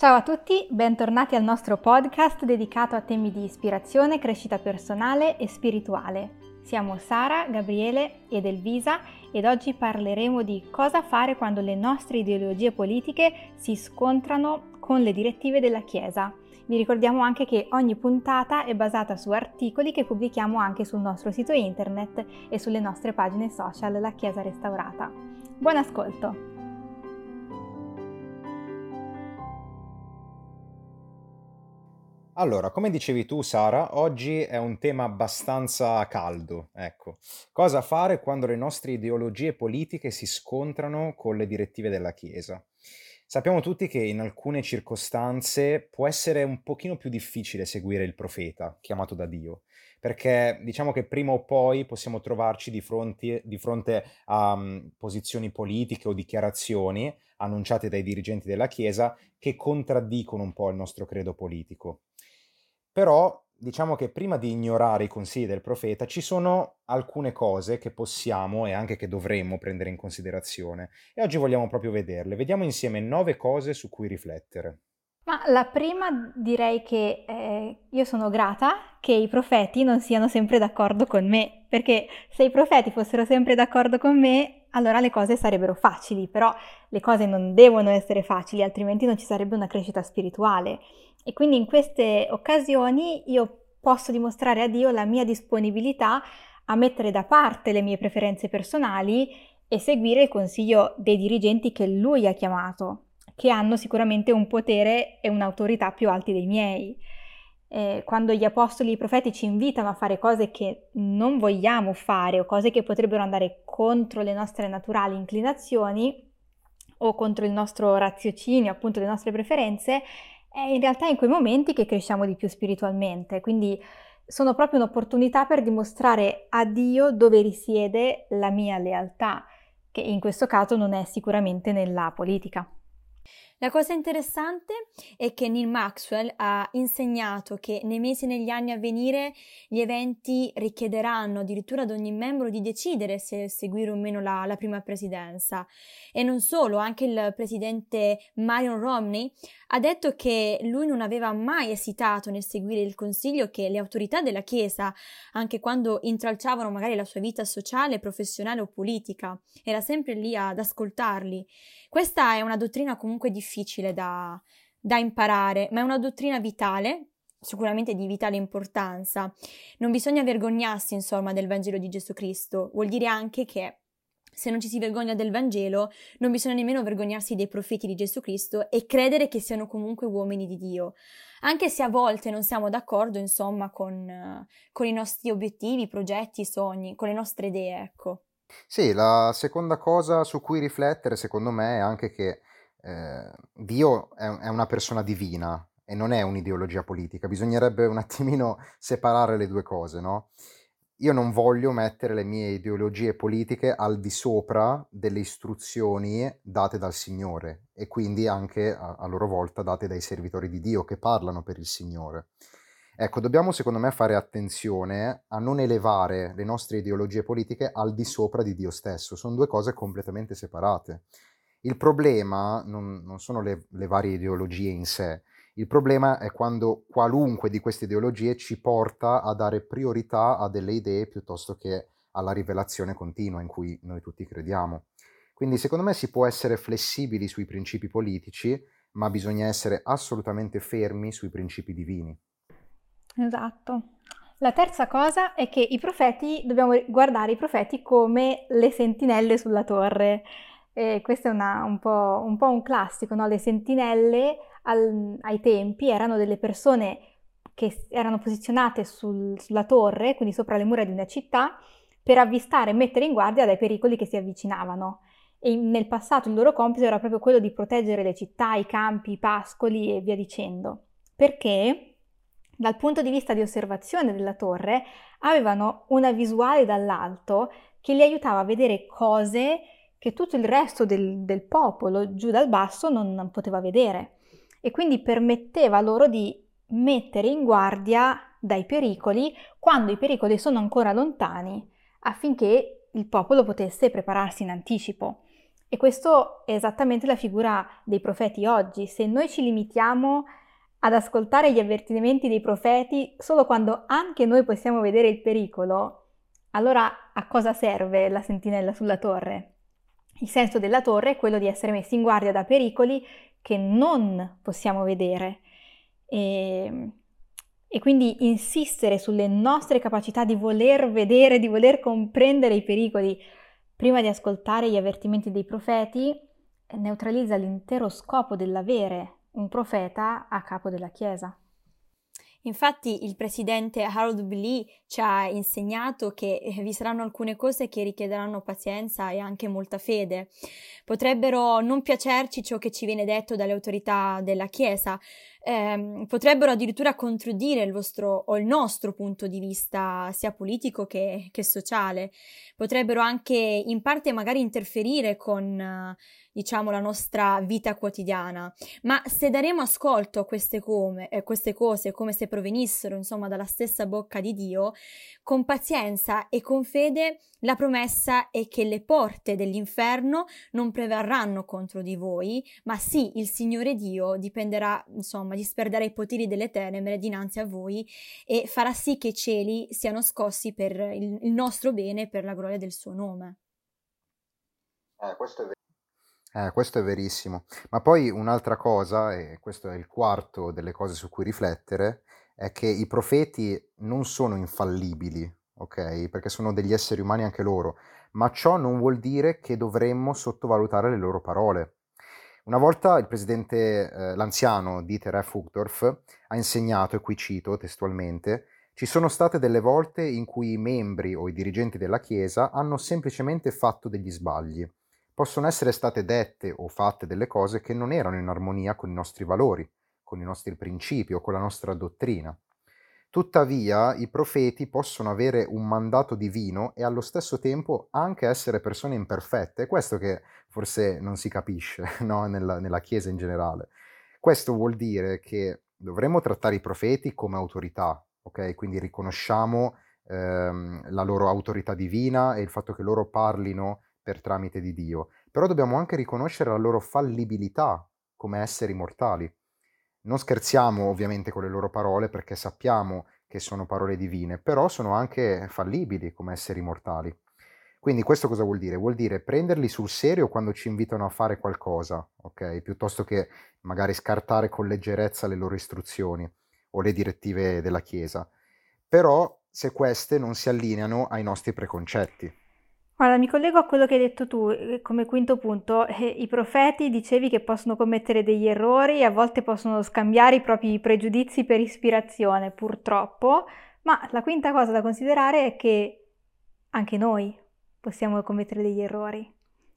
Ciao a tutti, bentornati al nostro podcast dedicato a temi di ispirazione, crescita personale e spirituale. Siamo Sara, Gabriele ed Elvisa ed oggi parleremo di cosa fare quando le nostre ideologie politiche si scontrano con le direttive della Chiesa. Vi ricordiamo anche che ogni puntata è basata su articoli che pubblichiamo anche sul nostro sito internet e sulle nostre pagine social La Chiesa Restaurata. Buon ascolto! Allora, come dicevi tu, Sara, oggi è un tema abbastanza caldo, ecco. Cosa fare quando le nostre ideologie politiche si scontrano con le direttive della Chiesa? Sappiamo tutti che in alcune circostanze può essere un pochino più difficile seguire il profeta chiamato da Dio, perché diciamo che prima o poi possiamo trovarci di fronte, di fronte a um, posizioni politiche o dichiarazioni annunciate dai dirigenti della Chiesa che contraddicono un po' il nostro credo politico. Però diciamo che prima di ignorare i consigli del profeta ci sono alcune cose che possiamo e anche che dovremmo prendere in considerazione e oggi vogliamo proprio vederle. Vediamo insieme nove cose su cui riflettere. Ma la prima direi che eh, io sono grata che i profeti non siano sempre d'accordo con me, perché se i profeti fossero sempre d'accordo con me, allora le cose sarebbero facili, però le cose non devono essere facili, altrimenti non ci sarebbe una crescita spirituale. E quindi in queste occasioni io posso dimostrare a Dio la mia disponibilità a mettere da parte le mie preferenze personali e seguire il consiglio dei dirigenti che Lui ha chiamato, che hanno sicuramente un potere e un'autorità più alti dei miei. Eh, quando gli apostoli e i profeti ci invitano a fare cose che non vogliamo fare o cose che potrebbero andare contro le nostre naturali inclinazioni o contro il nostro raziocinio, appunto le nostre preferenze, è in realtà in quei momenti che cresciamo di più spiritualmente, quindi sono proprio un'opportunità per dimostrare a Dio dove risiede la mia lealtà, che in questo caso non è sicuramente nella politica. La cosa interessante è che Neil Maxwell ha insegnato che nei mesi e negli anni a venire gli eventi richiederanno addirittura ad ogni membro di decidere se seguire o meno la, la prima presidenza. E non solo, anche il presidente Marion Romney ha detto che lui non aveva mai esitato nel seguire il consiglio che le autorità della Chiesa, anche quando intralciavano magari la sua vita sociale, professionale o politica, era sempre lì ad ascoltarli. Questa è una dottrina comunque difficile da, da imparare, ma è una dottrina vitale sicuramente di vitale importanza. Non bisogna vergognarsi, insomma, del Vangelo di Gesù Cristo. Vuol dire anche che se non ci si vergogna del Vangelo, non bisogna nemmeno vergognarsi dei profeti di Gesù Cristo e credere che siano comunque uomini di Dio. Anche se a volte non siamo d'accordo, insomma, con, con i nostri obiettivi, progetti, sogni, con le nostre idee, ecco. Sì, la seconda cosa su cui riflettere, secondo me, è anche che eh, Dio è, è una persona divina e non è un'ideologia politica. Bisognerebbe un attimino separare le due cose, no? Io non voglio mettere le mie ideologie politiche al di sopra delle istruzioni date dal Signore e quindi anche a, a loro volta date dai servitori di Dio che parlano per il Signore. Ecco, dobbiamo secondo me fare attenzione a non elevare le nostre ideologie politiche al di sopra di Dio stesso, sono due cose completamente separate. Il problema non, non sono le, le varie ideologie in sé, il problema è quando qualunque di queste ideologie ci porta a dare priorità a delle idee piuttosto che alla rivelazione continua in cui noi tutti crediamo. Quindi secondo me si può essere flessibili sui principi politici, ma bisogna essere assolutamente fermi sui principi divini. Esatto. La terza cosa è che i profeti, dobbiamo guardare i profeti come le sentinelle sulla torre. E questo è una, un, po', un, po', un classico, no? Le sentinelle al, ai tempi erano delle persone che erano posizionate sul, sulla torre, quindi sopra le mura di una città, per avvistare e mettere in guardia dai pericoli che si avvicinavano. E nel passato il loro compito era proprio quello di proteggere le città, i campi, i pascoli e via dicendo. Perché dal punto di vista di osservazione della torre, avevano una visuale dall'alto che li aiutava a vedere cose che tutto il resto del, del popolo giù dal basso non, non poteva vedere e quindi permetteva loro di mettere in guardia dai pericoli quando i pericoli sono ancora lontani affinché il popolo potesse prepararsi in anticipo. E questo è esattamente la figura dei profeti oggi. Se noi ci limitiamo ad ascoltare gli avvertimenti dei profeti solo quando anche noi possiamo vedere il pericolo, allora a cosa serve la sentinella sulla torre? Il senso della torre è quello di essere messi in guardia da pericoli che non possiamo vedere. E, e quindi insistere sulle nostre capacità di voler vedere, di voler comprendere i pericoli prima di ascoltare gli avvertimenti dei profeti, neutralizza l'intero scopo dell'avere un profeta a capo della Chiesa. Infatti il presidente Harold Billy ci ha insegnato che eh, vi saranno alcune cose che richiederanno pazienza e anche molta fede. Potrebbero non piacerci ciò che ci viene detto dalle autorità della Chiesa, eh, potrebbero addirittura contraddire il vostro o il nostro punto di vista sia politico che, che sociale, potrebbero anche in parte magari interferire con diciamo, la nostra vita quotidiana. Ma se daremo ascolto a queste, come, eh, queste cose come se provenissero, insomma, dalla stessa bocca di Dio, con pazienza e con fede, la promessa è che le porte dell'inferno non prevarranno contro di voi, ma sì, il Signore Dio dipenderà, insomma, disperderà i poteri delle tenebre dinanzi a voi e farà sì che i cieli siano scossi per il, il nostro bene e per la gloria del suo nome. Eh, questo è vero. Eh, questo è verissimo. Ma poi un'altra cosa, e questo è il quarto delle cose su cui riflettere, è che i profeti non sono infallibili, ok? Perché sono degli esseri umani anche loro, ma ciò non vuol dire che dovremmo sottovalutare le loro parole. Una volta il presidente, eh, l'anziano Dieter F. Uchtdorf, ha insegnato, e qui cito testualmente, ci sono state delle volte in cui i membri o i dirigenti della Chiesa hanno semplicemente fatto degli sbagli possono essere state dette o fatte delle cose che non erano in armonia con i nostri valori, con i nostri principi o con la nostra dottrina. Tuttavia, i profeti possono avere un mandato divino e allo stesso tempo anche essere persone imperfette. È questo che forse non si capisce no? nella, nella Chiesa in generale. Questo vuol dire che dovremmo trattare i profeti come autorità, ok? Quindi riconosciamo ehm, la loro autorità divina e il fatto che loro parlino per tramite di Dio, però dobbiamo anche riconoscere la loro fallibilità come esseri mortali. Non scherziamo ovviamente con le loro parole perché sappiamo che sono parole divine, però sono anche fallibili come esseri mortali. Quindi questo cosa vuol dire? Vuol dire prenderli sul serio quando ci invitano a fare qualcosa, ok? Piuttosto che magari scartare con leggerezza le loro istruzioni o le direttive della Chiesa. Però se queste non si allineano ai nostri preconcetti. Guarda, mi collego a quello che hai detto tu eh, come quinto punto. Eh, I profeti dicevi che possono commettere degli errori a volte possono scambiare i propri pregiudizi per ispirazione, purtroppo, ma la quinta cosa da considerare è che anche noi possiamo commettere degli errori.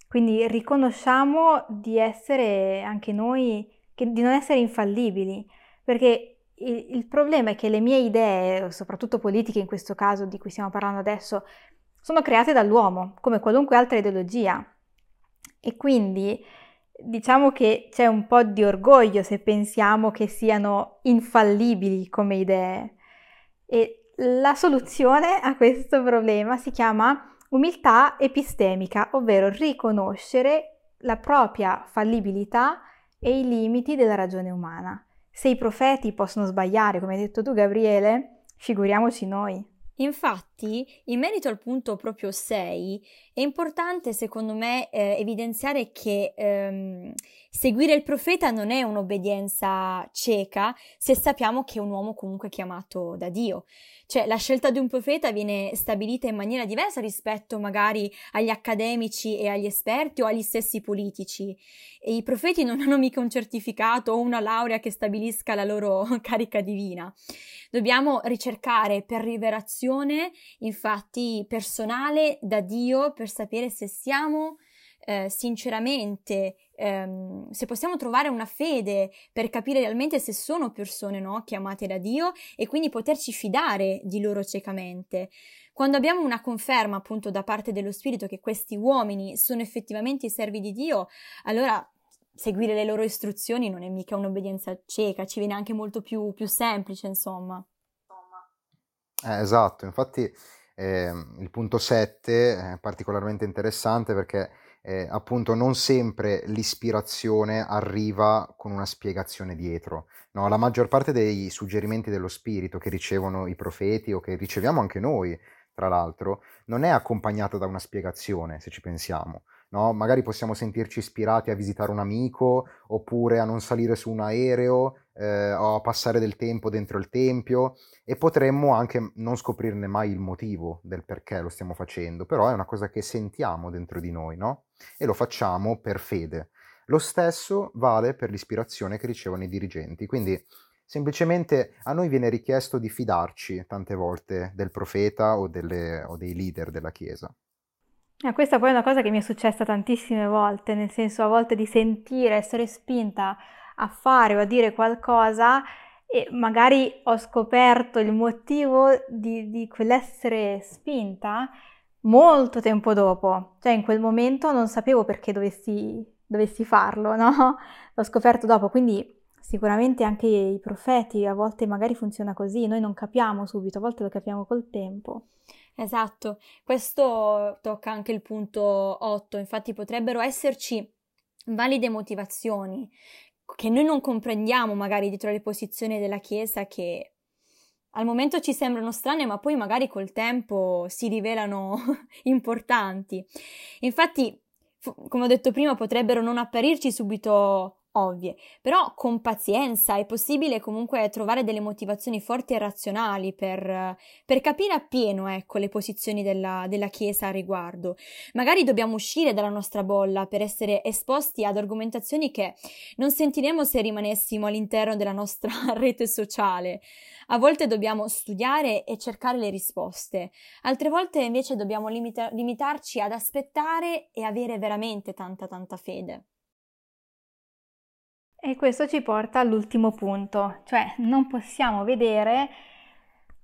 Quindi riconosciamo di essere anche noi, che, di non essere infallibili, perché il, il problema è che le mie idee, soprattutto politiche in questo caso di cui stiamo parlando adesso, sono create dall'uomo, come qualunque altra ideologia. E quindi diciamo che c'è un po' di orgoglio se pensiamo che siano infallibili come idee. E la soluzione a questo problema si chiama umiltà epistemica, ovvero riconoscere la propria fallibilità e i limiti della ragione umana. Se i profeti possono sbagliare, come hai detto tu Gabriele, figuriamoci noi. Infatti, in merito al punto proprio 6, è importante secondo me eh, evidenziare che ehm, seguire il profeta non è un'obbedienza cieca se sappiamo che è un uomo comunque chiamato da Dio. Cioè, la scelta di un profeta viene stabilita in maniera diversa rispetto magari agli accademici e agli esperti o agli stessi politici. E i profeti non hanno mica un certificato o una laurea che stabilisca la loro carica divina. Dobbiamo ricercare per rivelazione, infatti, personale da Dio per sapere se siamo eh, sinceramente, ehm, se possiamo trovare una fede per capire realmente se sono persone no, chiamate da Dio e quindi poterci fidare di loro ciecamente. Quando abbiamo una conferma appunto da parte dello Spirito che questi uomini sono effettivamente i servi di Dio, allora seguire le loro istruzioni non è mica un'obbedienza cieca, ci viene anche molto più, più semplice, insomma. Eh, esatto, infatti eh, il punto 7 è particolarmente interessante perché eh, appunto non sempre l'ispirazione arriva con una spiegazione dietro. No, la maggior parte dei suggerimenti dello spirito che ricevono i profeti o che riceviamo anche noi, tra l'altro, non è accompagnata da una spiegazione, se ci pensiamo. No? Magari possiamo sentirci ispirati a visitare un amico oppure a non salire su un aereo eh, a passare del tempo dentro il tempio e potremmo anche non scoprirne mai il motivo del perché lo stiamo facendo, però è una cosa che sentiamo dentro di noi, no? E lo facciamo per fede. Lo stesso vale per l'ispirazione che ricevono i dirigenti, quindi semplicemente a noi viene richiesto di fidarci tante volte del profeta o, delle, o dei leader della Chiesa. Eh, questa poi è una cosa che mi è successa tantissime volte, nel senso a volte di sentire, essere spinta a fare o a dire qualcosa e magari ho scoperto il motivo di, di quell'essere spinta molto tempo dopo, cioè in quel momento non sapevo perché dovessi, dovessi farlo, no? L'ho scoperto dopo, quindi sicuramente anche i profeti a volte magari funziona così, noi non capiamo subito, a volte lo capiamo col tempo. Esatto, questo tocca anche il punto 8, infatti potrebbero esserci valide motivazioni che noi non comprendiamo magari dietro le posizioni della Chiesa che al momento ci sembrano strane, ma poi magari col tempo si rivelano importanti. Infatti, come ho detto prima, potrebbero non apparirci subito ovvie, però con pazienza è possibile comunque trovare delle motivazioni forti e razionali per, per capire appieno ecco, le posizioni della, della Chiesa a riguardo. Magari dobbiamo uscire dalla nostra bolla per essere esposti ad argomentazioni che non sentiremo se rimanessimo all'interno della nostra rete sociale. A volte dobbiamo studiare e cercare le risposte, altre volte invece dobbiamo limita- limitarci ad aspettare e avere veramente tanta tanta fede. E questo ci porta all'ultimo punto, cioè non possiamo vedere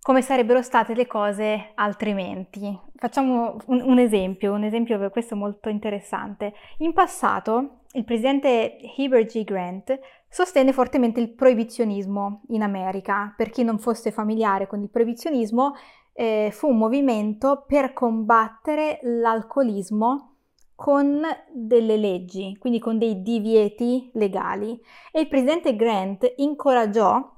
come sarebbero state le cose altrimenti. Facciamo un, un esempio, un esempio questo molto interessante. In passato il presidente Heber G. Grant sostenne fortemente il proibizionismo in America. Per chi non fosse familiare con il proibizionismo, eh, fu un movimento per combattere l'alcolismo con delle leggi, quindi con dei divieti legali. E il presidente Grant incoraggiò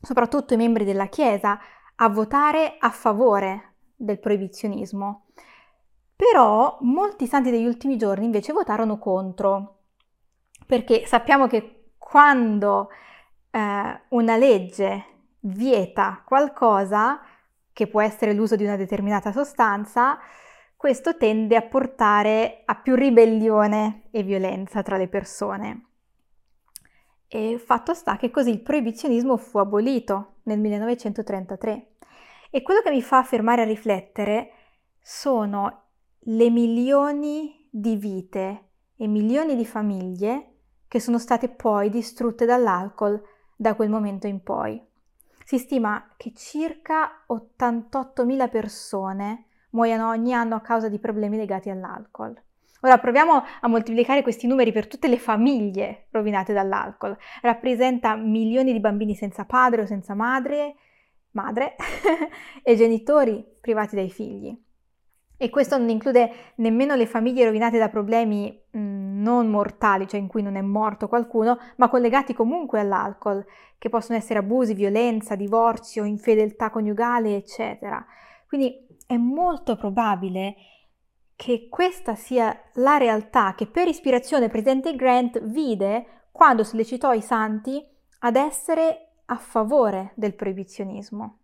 soprattutto i membri della Chiesa a votare a favore del proibizionismo. Però molti santi degli ultimi giorni invece votarono contro, perché sappiamo che quando eh, una legge vieta qualcosa, che può essere l'uso di una determinata sostanza, questo tende a portare a più ribellione e violenza tra le persone. E fatto sta che così il proibizionismo fu abolito nel 1933. E quello che mi fa fermare a riflettere sono le milioni di vite e milioni di famiglie che sono state poi distrutte dall'alcol da quel momento in poi. Si stima che circa 88.000 persone muoiono ogni anno a causa di problemi legati all'alcol. Ora proviamo a moltiplicare questi numeri per tutte le famiglie rovinate dall'alcol. Rappresenta milioni di bambini senza padre o senza madre, madre e genitori privati dai figli. E questo non include nemmeno le famiglie rovinate da problemi mh, mm, non mortali, cioè in cui non è morto qualcuno, ma collegati comunque all'alcol, che possono essere abusi, violenza, divorzio, infedeltà coniugale, eccetera. Quindi è molto probabile che questa sia la realtà che per ispirazione il presidente Grant vide quando sollecitò i santi ad essere a favore del proibizionismo.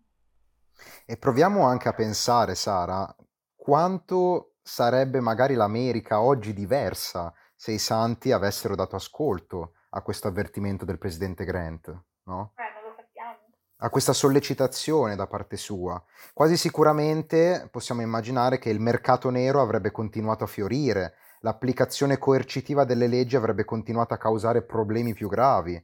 E proviamo anche a pensare, Sara, quanto sarebbe magari l'America oggi diversa se i santi avessero dato ascolto a questo avvertimento del presidente Grant, no? Eh a questa sollecitazione da parte sua. Quasi sicuramente possiamo immaginare che il mercato nero avrebbe continuato a fiorire, l'applicazione coercitiva delle leggi avrebbe continuato a causare problemi più gravi.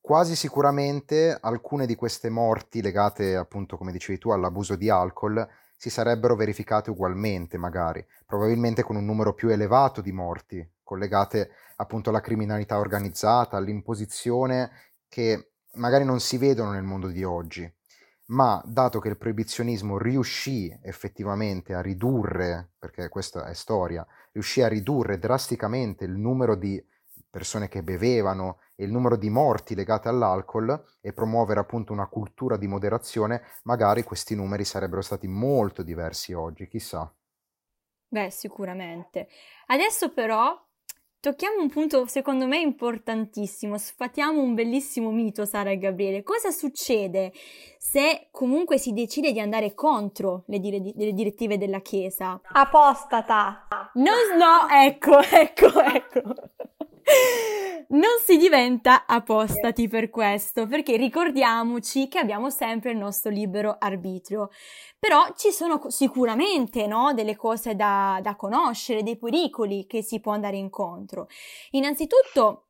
Quasi sicuramente alcune di queste morti legate, appunto, come dicevi tu, all'abuso di alcol si sarebbero verificate ugualmente, magari, probabilmente con un numero più elevato di morti, collegate appunto alla criminalità organizzata, all'imposizione che magari non si vedono nel mondo di oggi, ma dato che il proibizionismo riuscì effettivamente a ridurre, perché questa è storia, riuscì a ridurre drasticamente il numero di persone che bevevano e il numero di morti legate all'alcol e promuovere appunto una cultura di moderazione, magari questi numeri sarebbero stati molto diversi oggi, chissà. Beh, sicuramente. Adesso però tocchiamo un punto secondo me importantissimo, sfatiamo un bellissimo mito, Sara e Gabriele. Cosa succede se comunque si decide di andare contro le, dire- le direttive della Chiesa? Apostata! No, no, ecco, ecco, ecco non si diventa apostati per questo, perché ricordiamoci che abbiamo sempre il nostro libero arbitrio. Però ci sono sicuramente no, delle cose da, da conoscere, dei pericoli che si può andare incontro. Innanzitutto,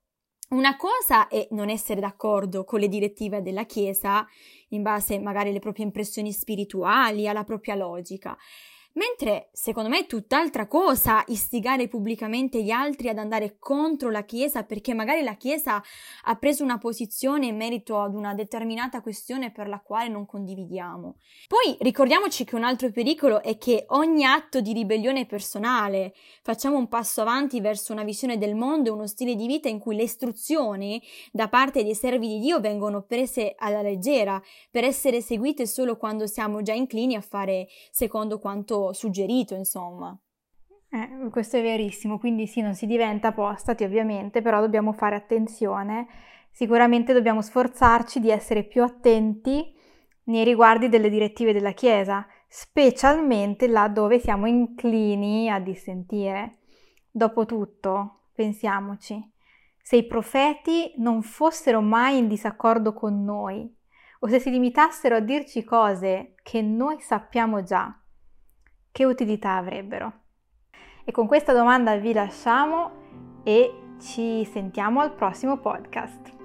una cosa è non essere d'accordo con le direttive della Chiesa in base magari alle proprie impressioni spirituali, alla propria logica. Mentre secondo me è tutt'altra cosa istigare pubblicamente gli altri ad andare contro la Chiesa perché magari la Chiesa ha preso una posizione in merito ad una determinata questione per la quale non condividiamo. Poi ricordiamoci che un altro pericolo è che ogni atto di ribellione personale facciamo un passo avanti verso una visione del mondo e uno stile di vita in cui le istruzioni da parte dei servi di Dio vengono prese alla leggera per essere seguite solo quando siamo già inclini a fare secondo quanto suggerito, insomma. Eh, questo è verissimo, quindi sì, non si diventa apostati ovviamente, però dobbiamo fare attenzione. Sicuramente dobbiamo sforzarci di essere più attenti nei riguardi delle direttive della Chiesa, specialmente là dove siamo inclini a dissentire. Dopotutto, pensiamoci, se i profeti non fossero mai in disaccordo con noi, o se si limitassero a dirci cose che noi sappiamo già, che utilità avrebbero? E con questa domanda vi lasciamo e ci sentiamo al prossimo podcast.